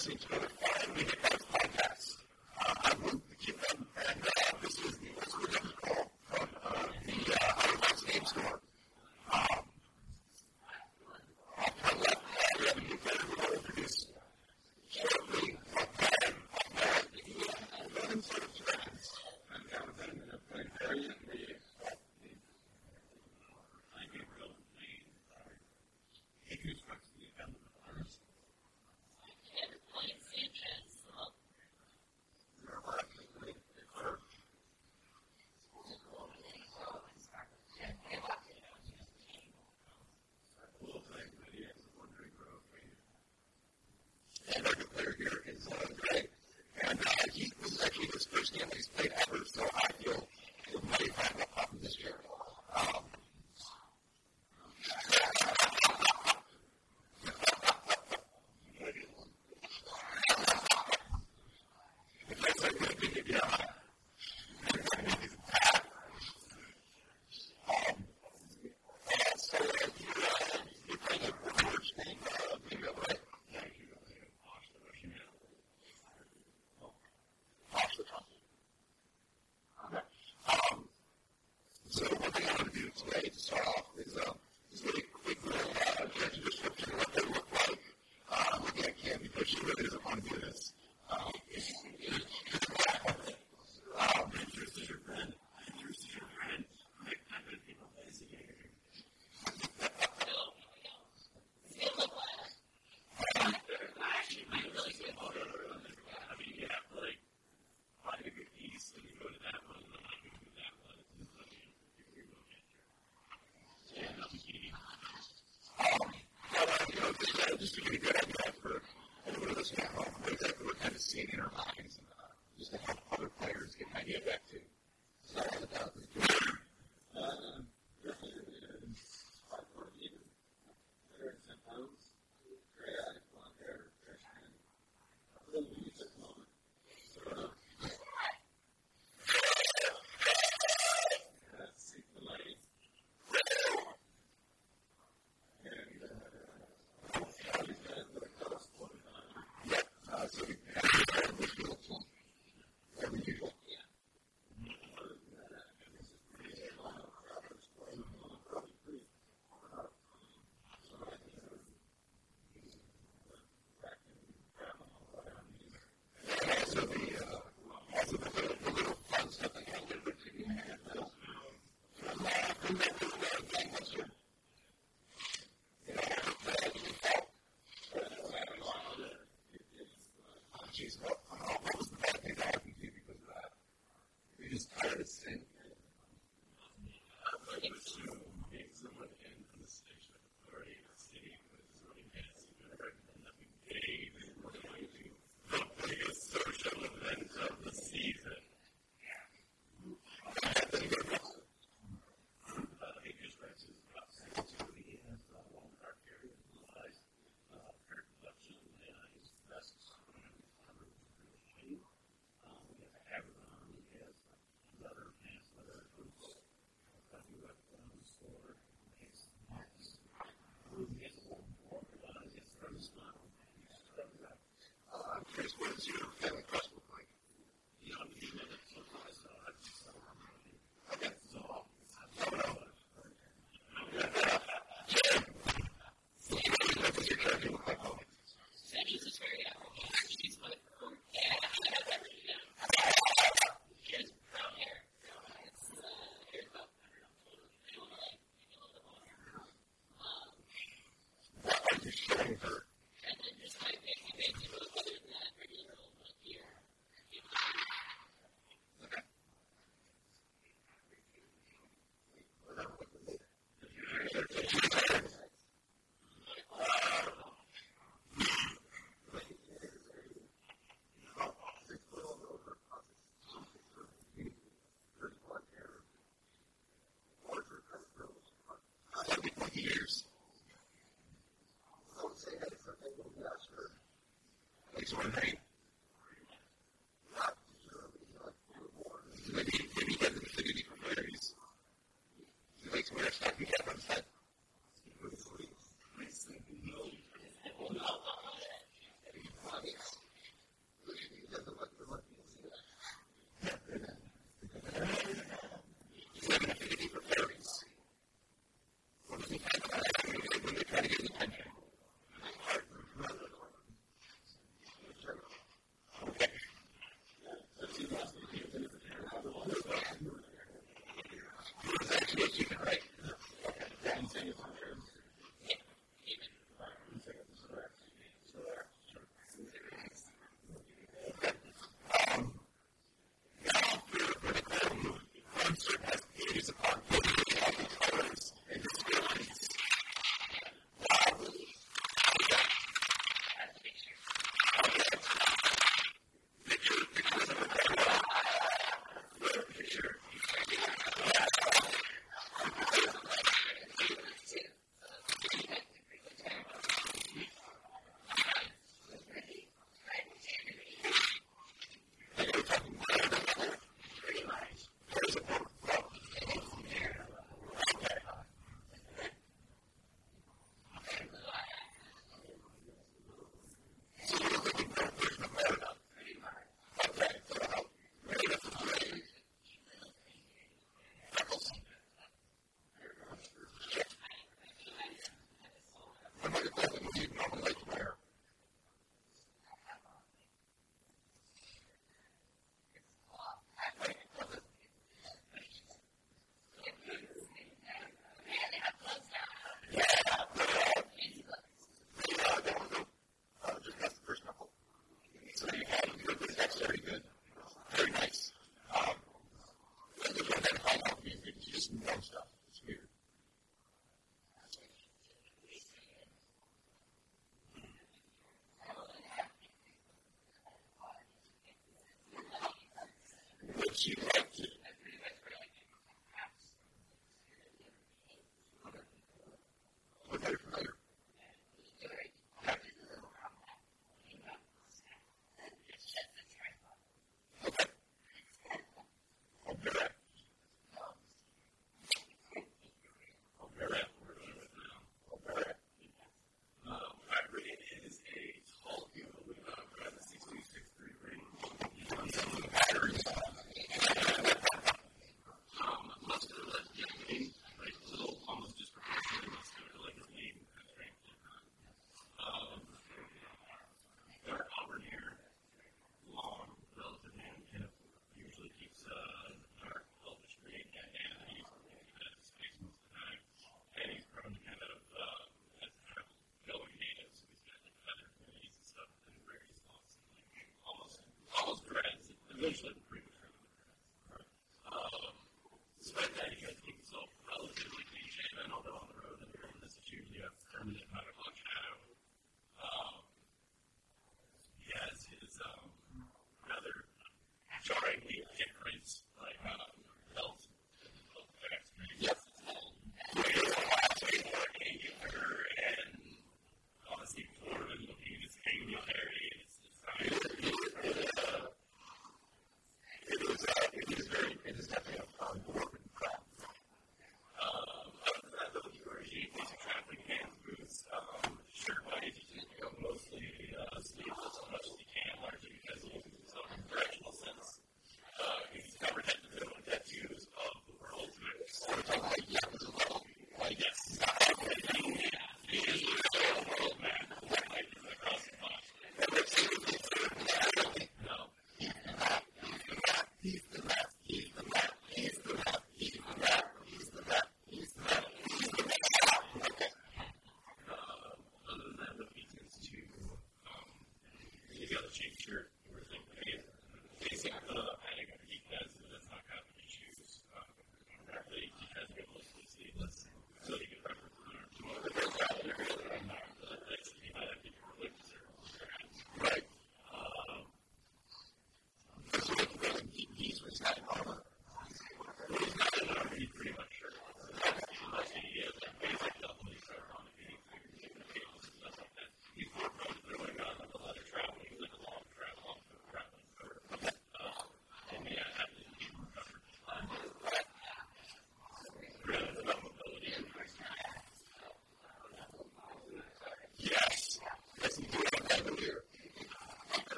assim, tipo, é, me repete. working on a new clay to start off. Yes.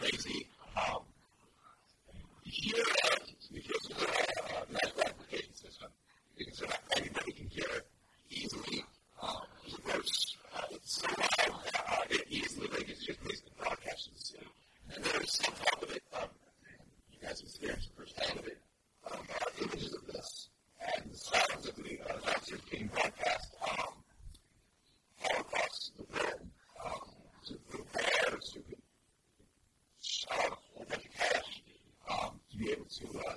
crazy. to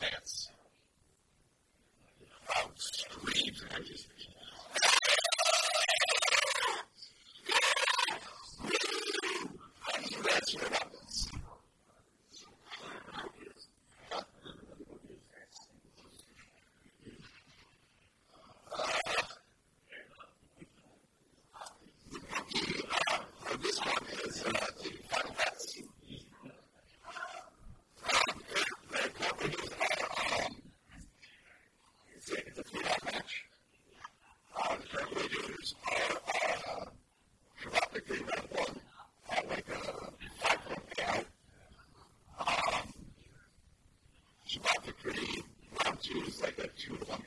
just slide down to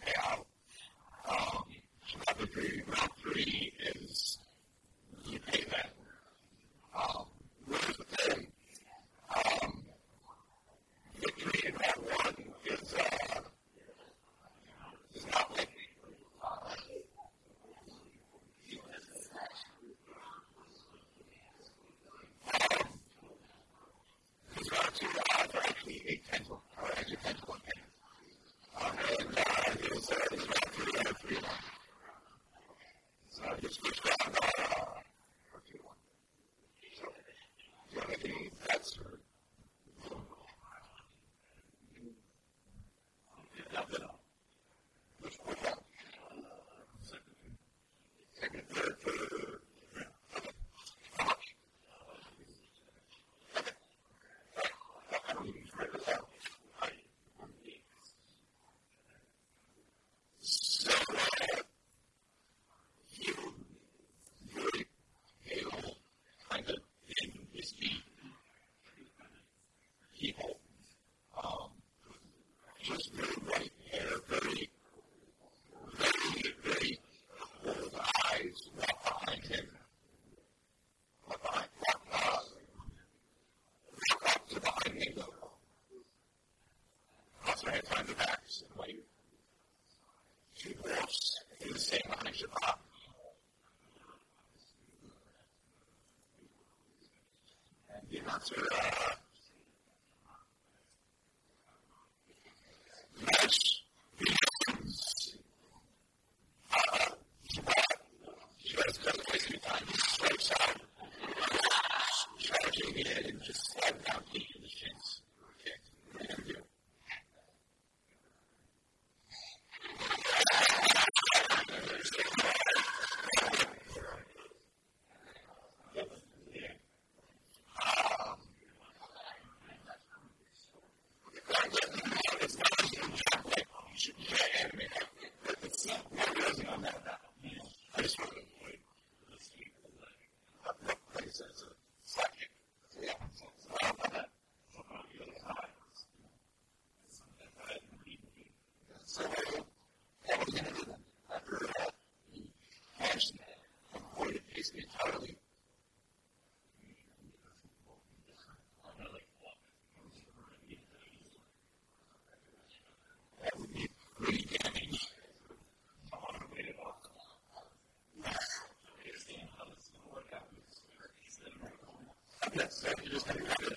that's, that you just have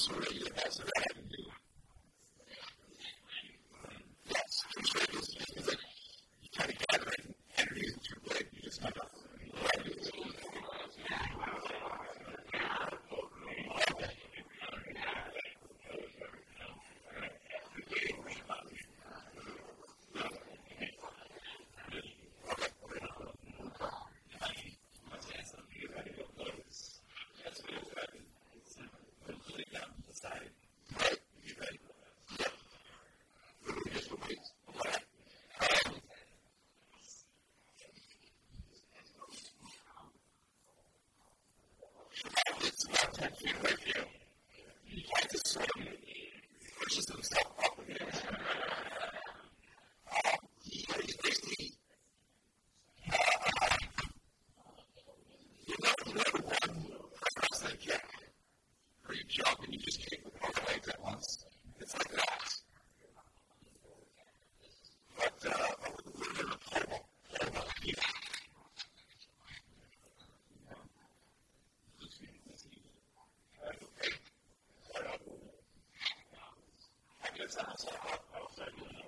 story that has the times I was like, oh, I was like,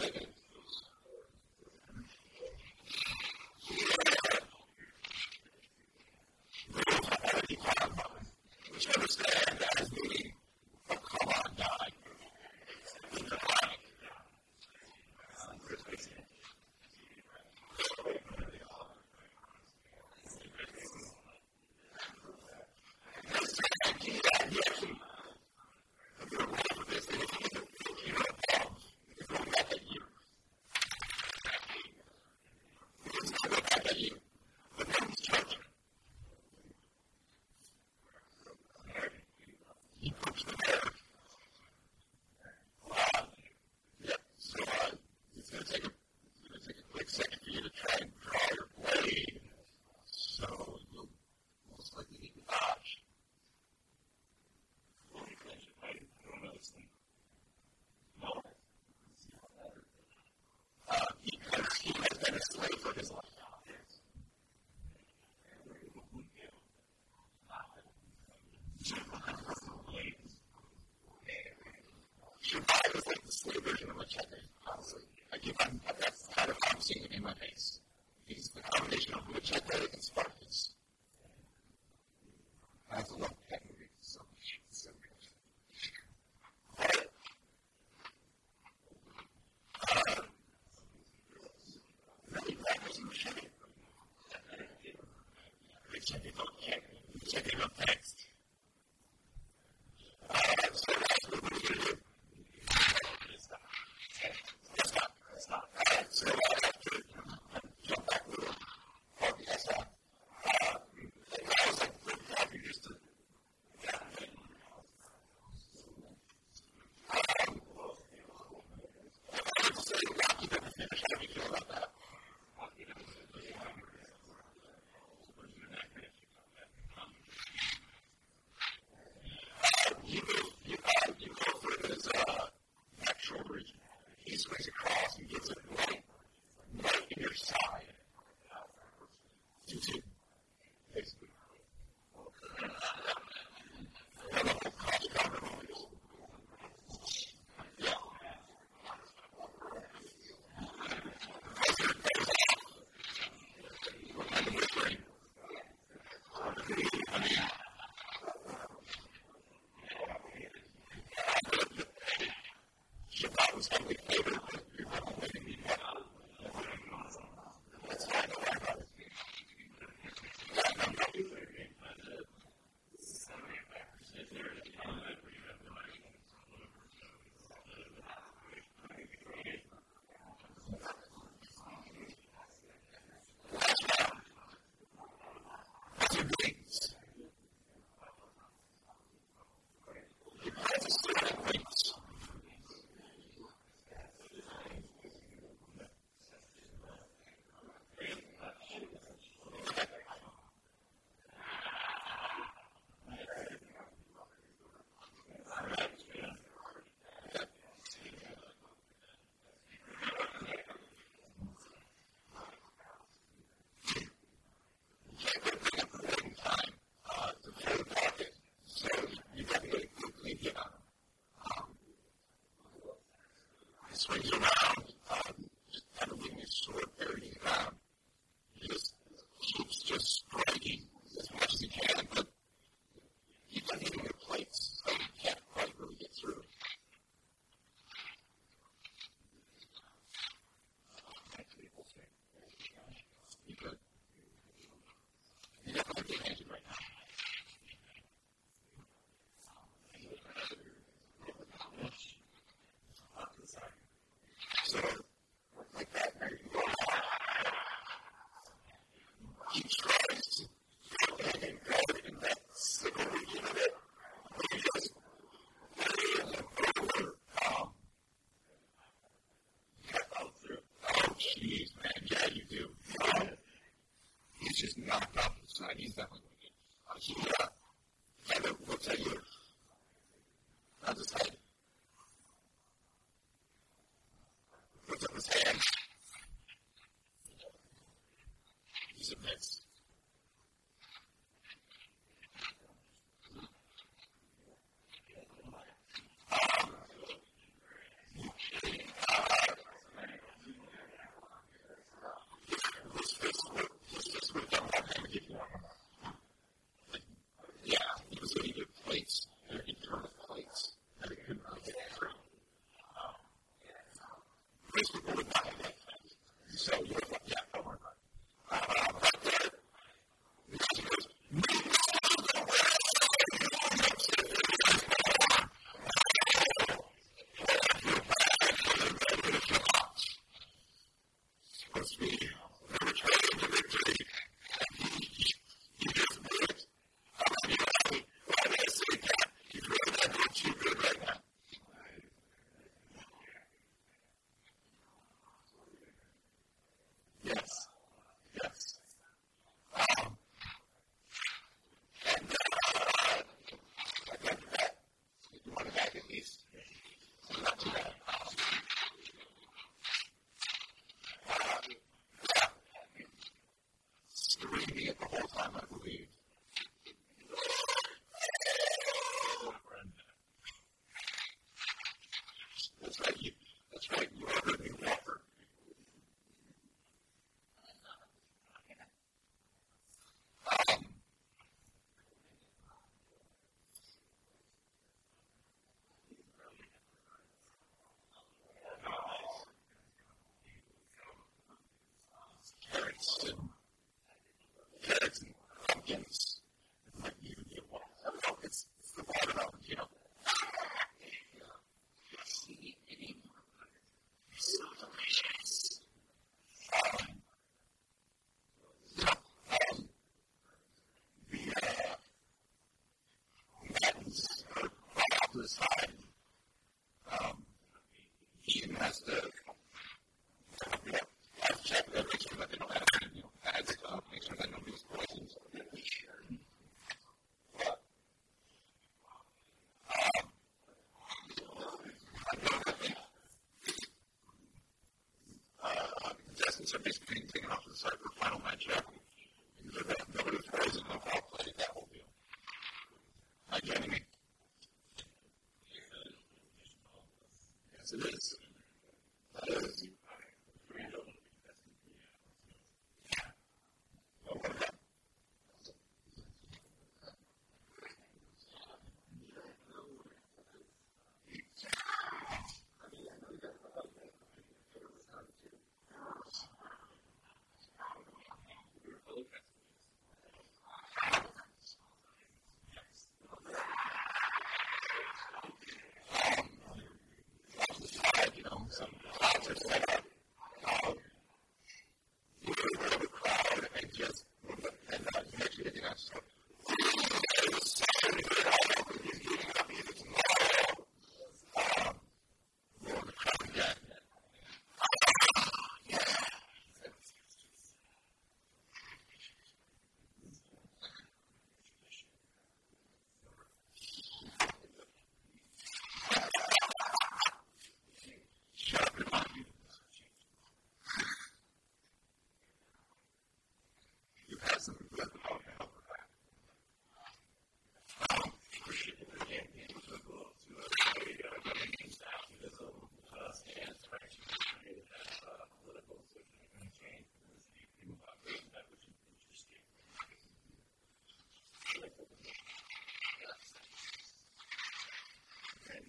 living was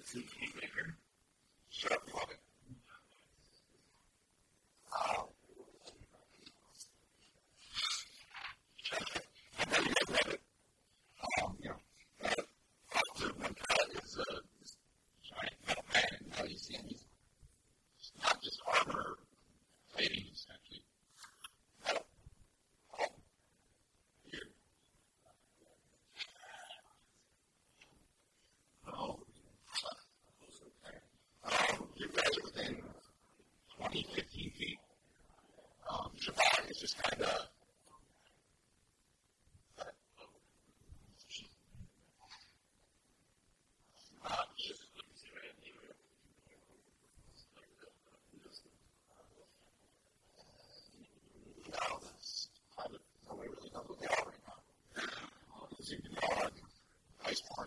seeking rigor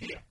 He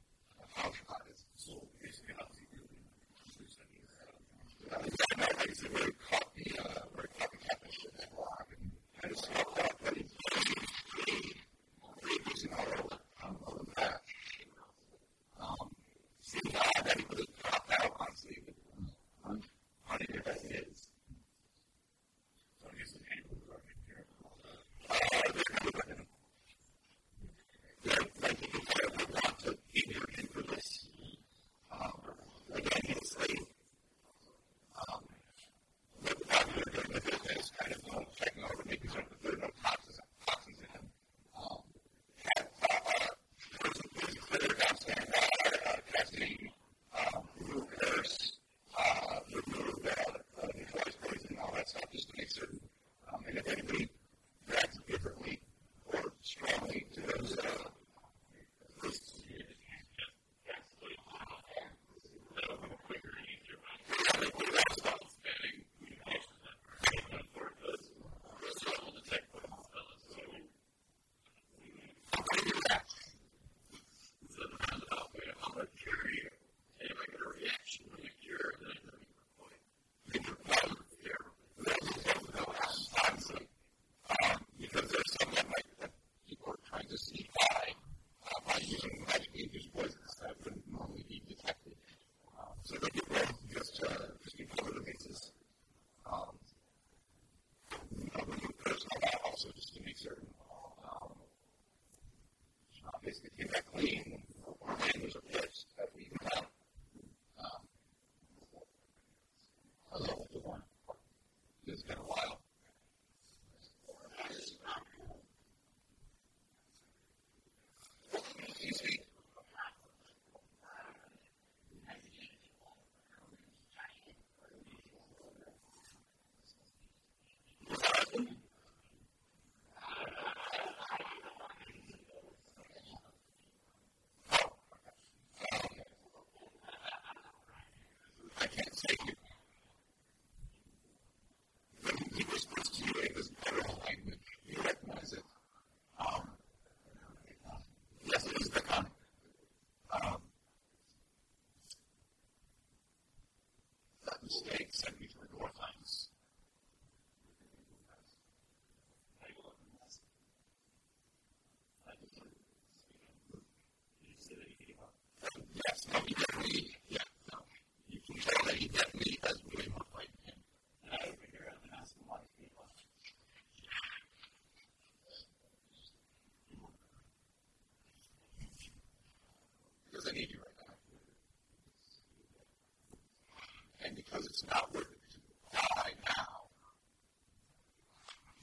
and because it's not worth it to die now.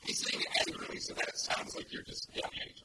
He's saying it angrily, so that sounds like you're just young age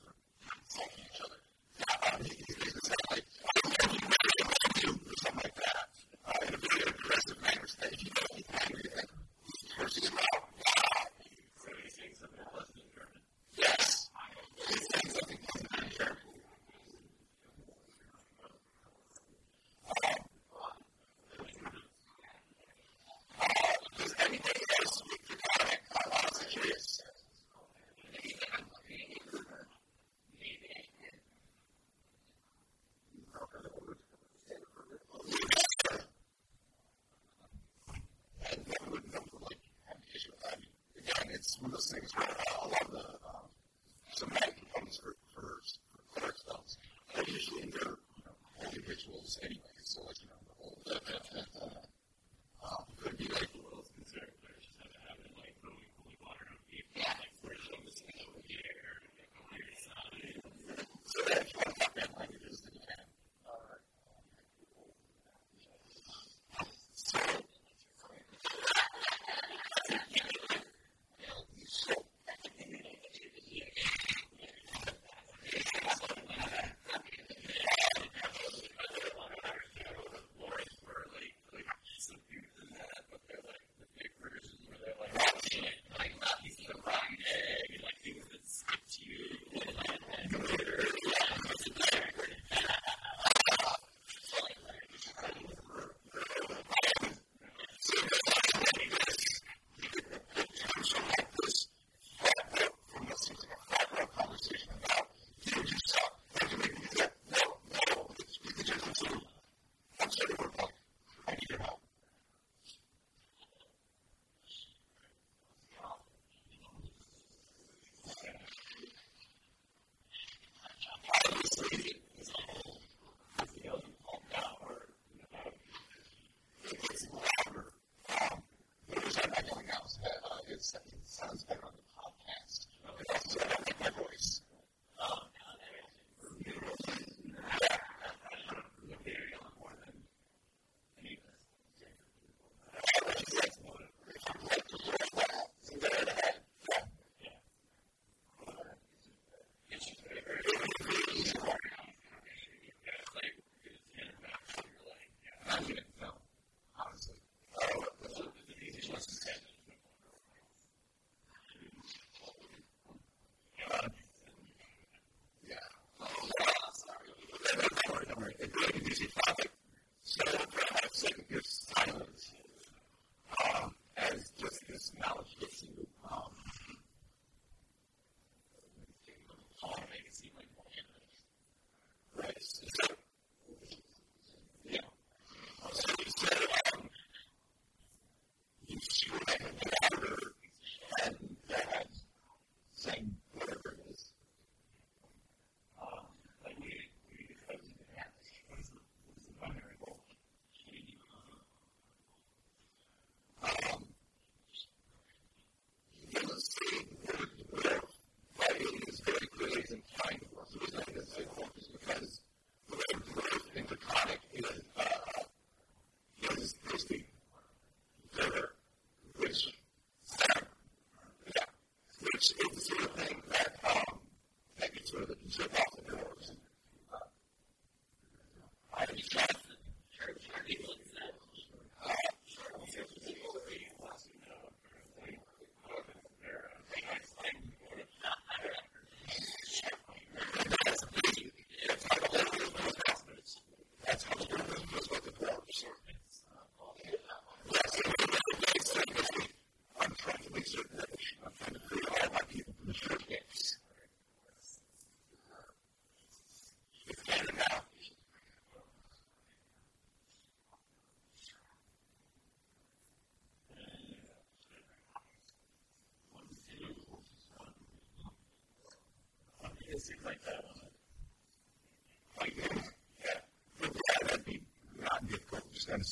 Like that. Like that. Yeah. That'd be not difficult. Just kind of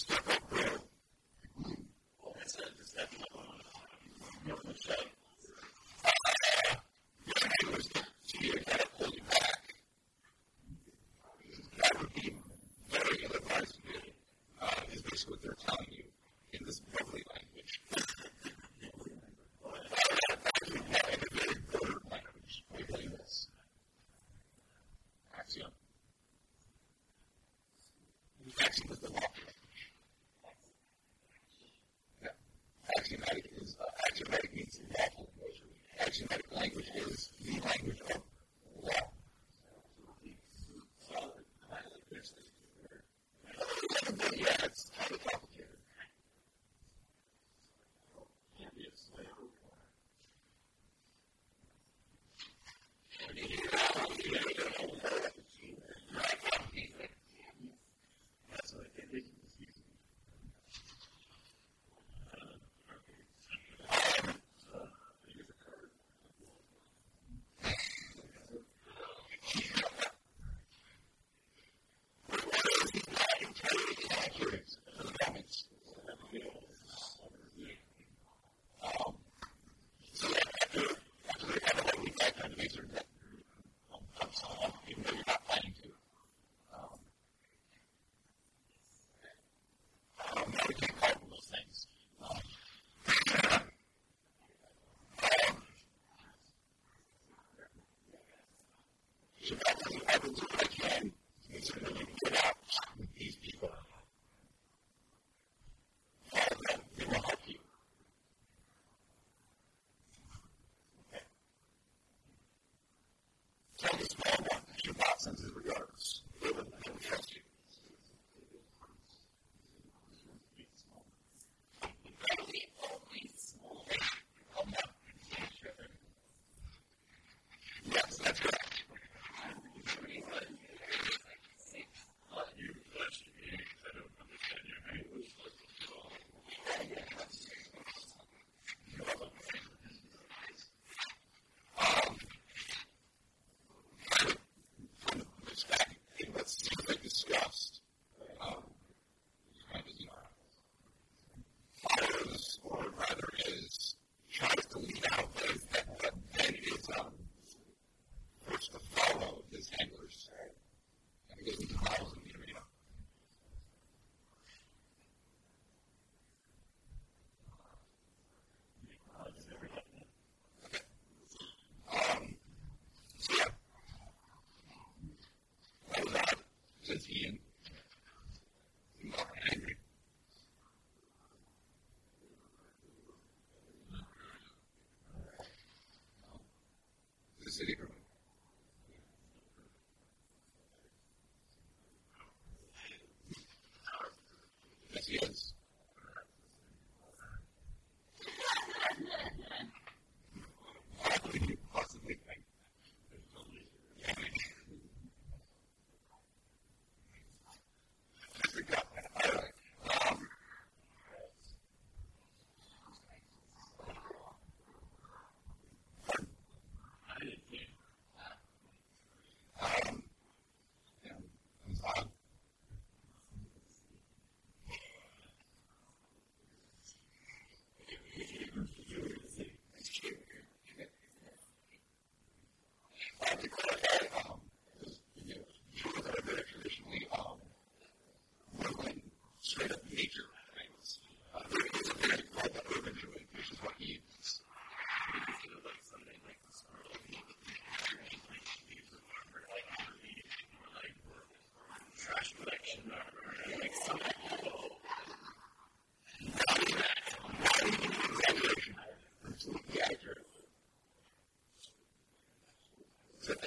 city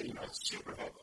you know, super helpful.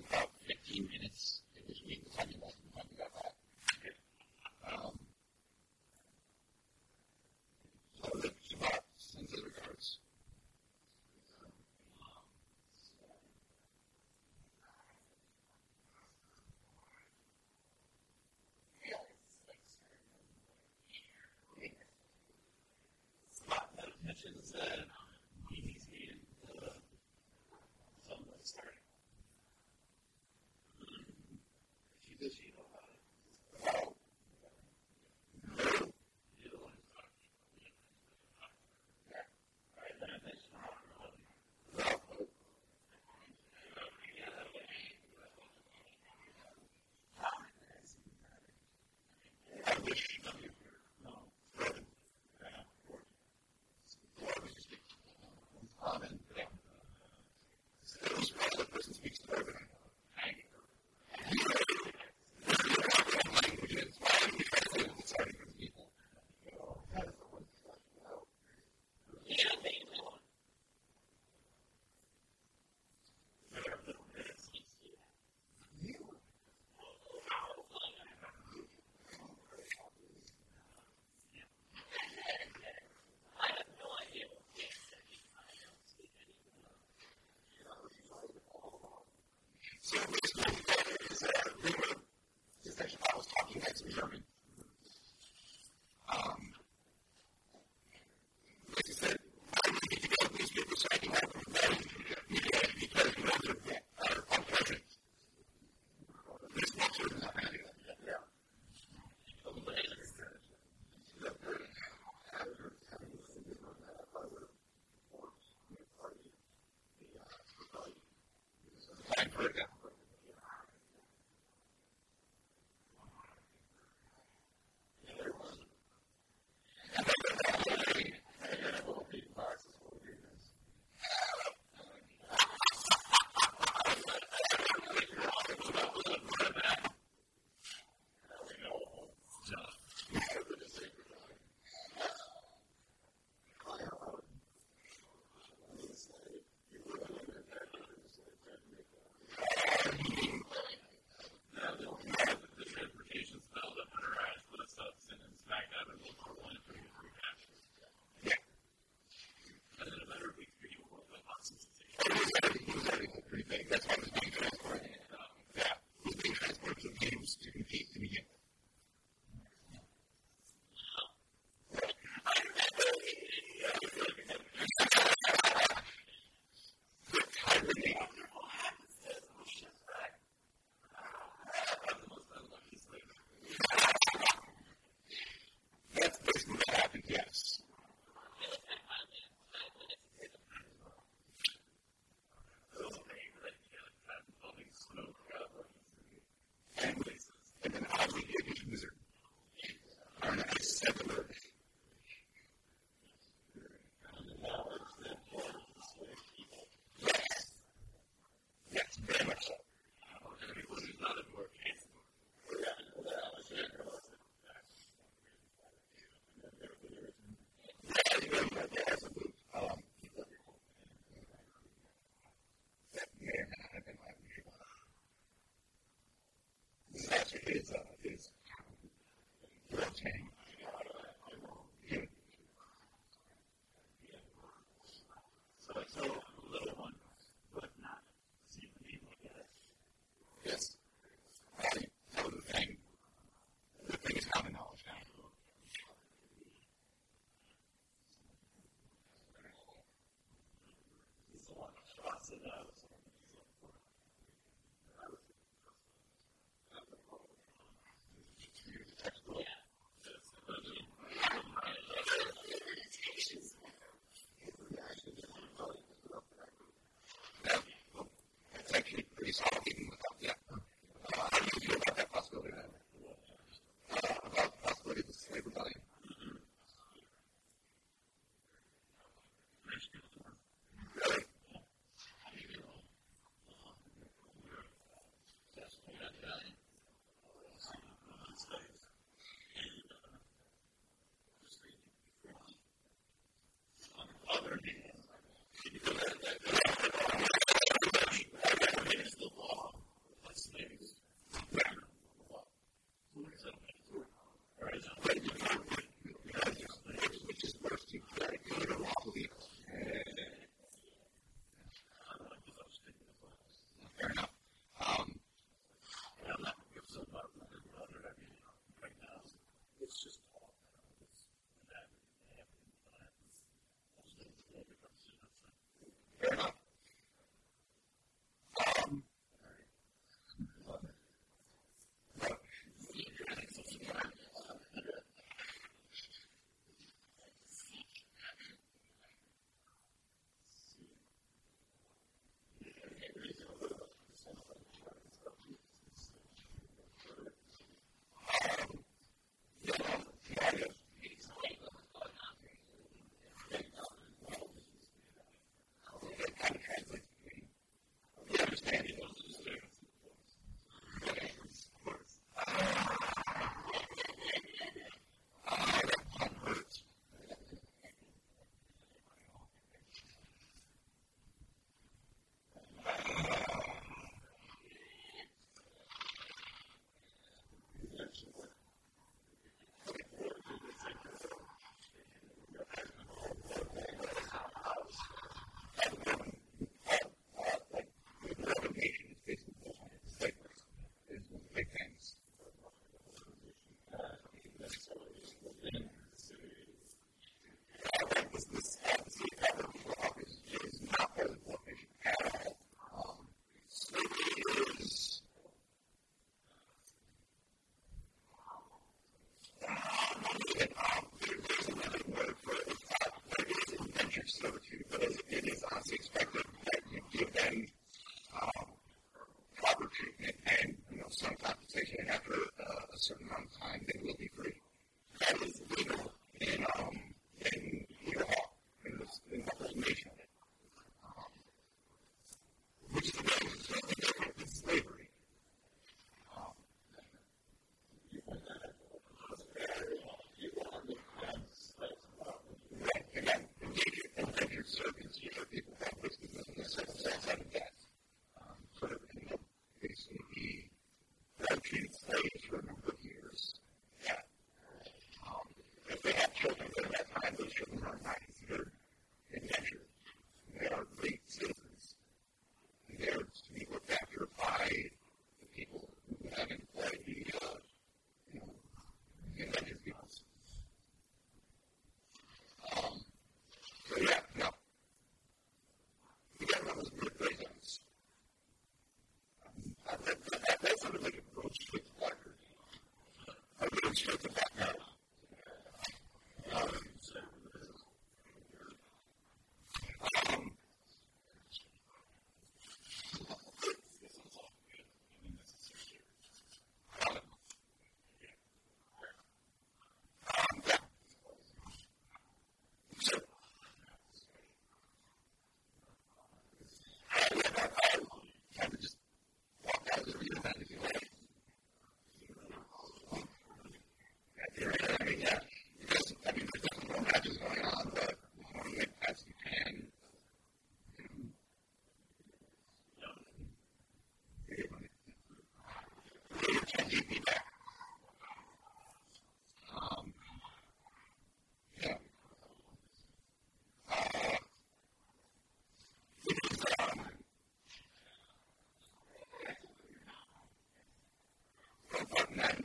Yeah,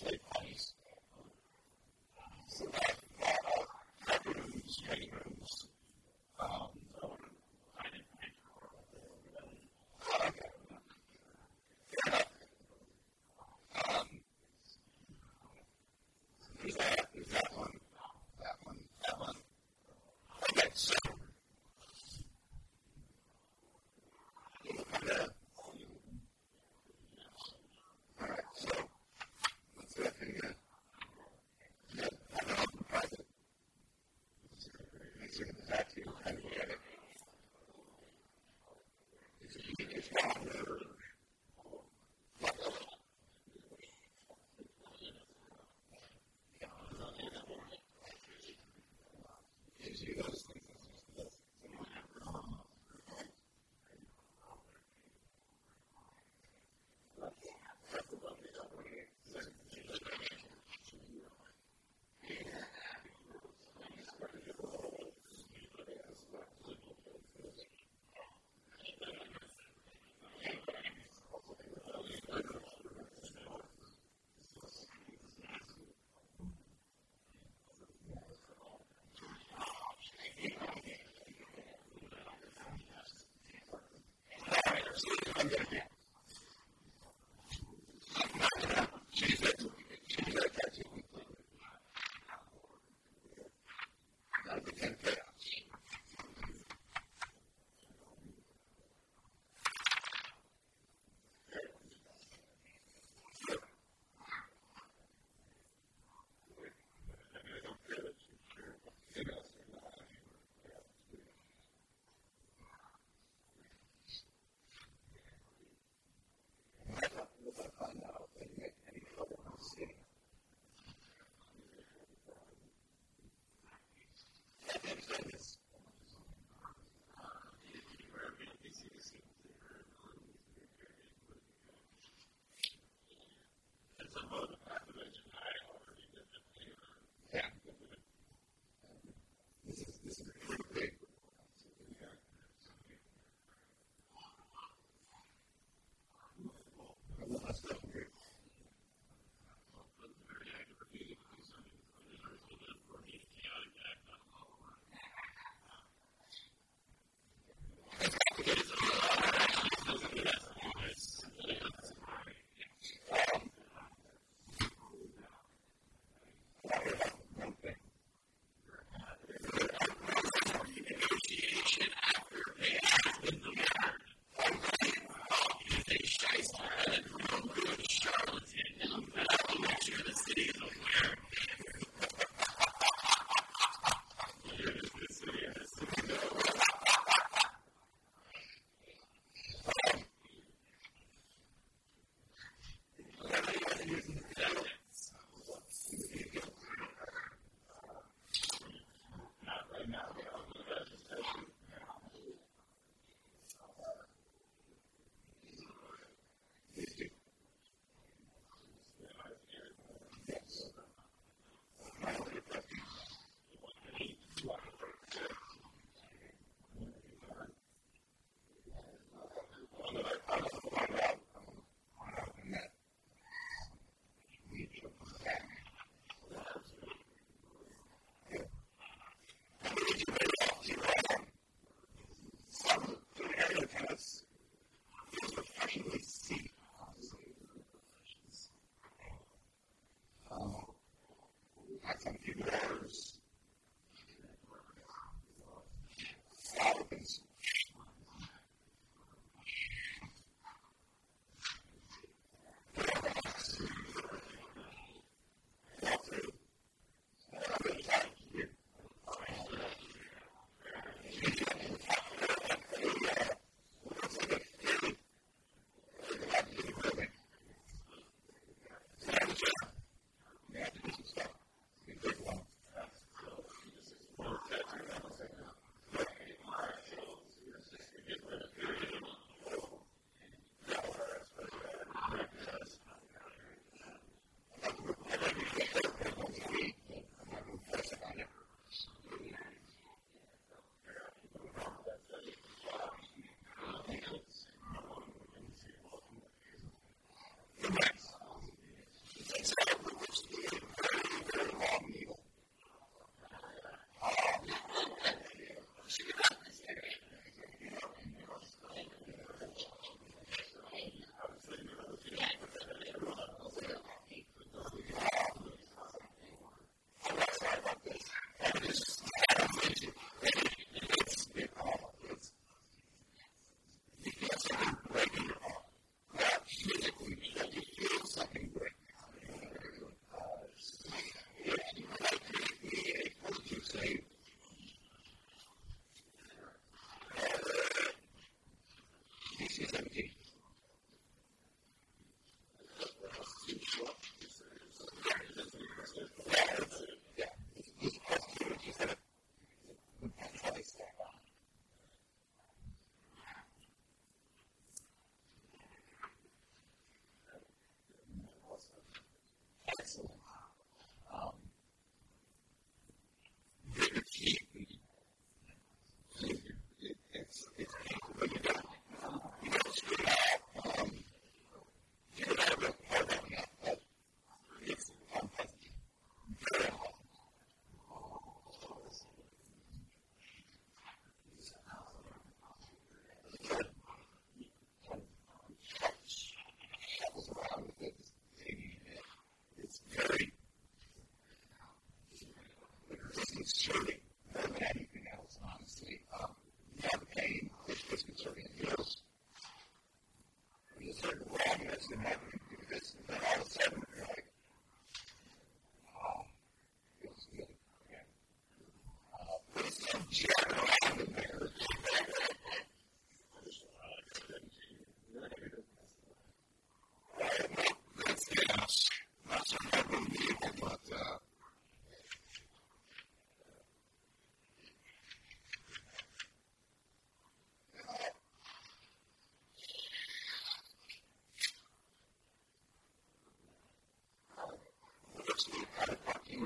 slave parties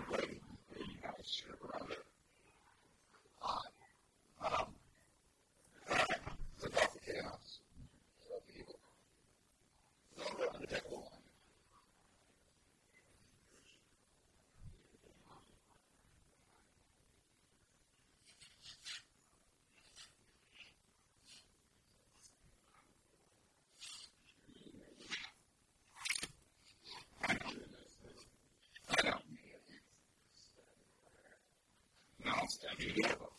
great Yeah.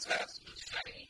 tells us to say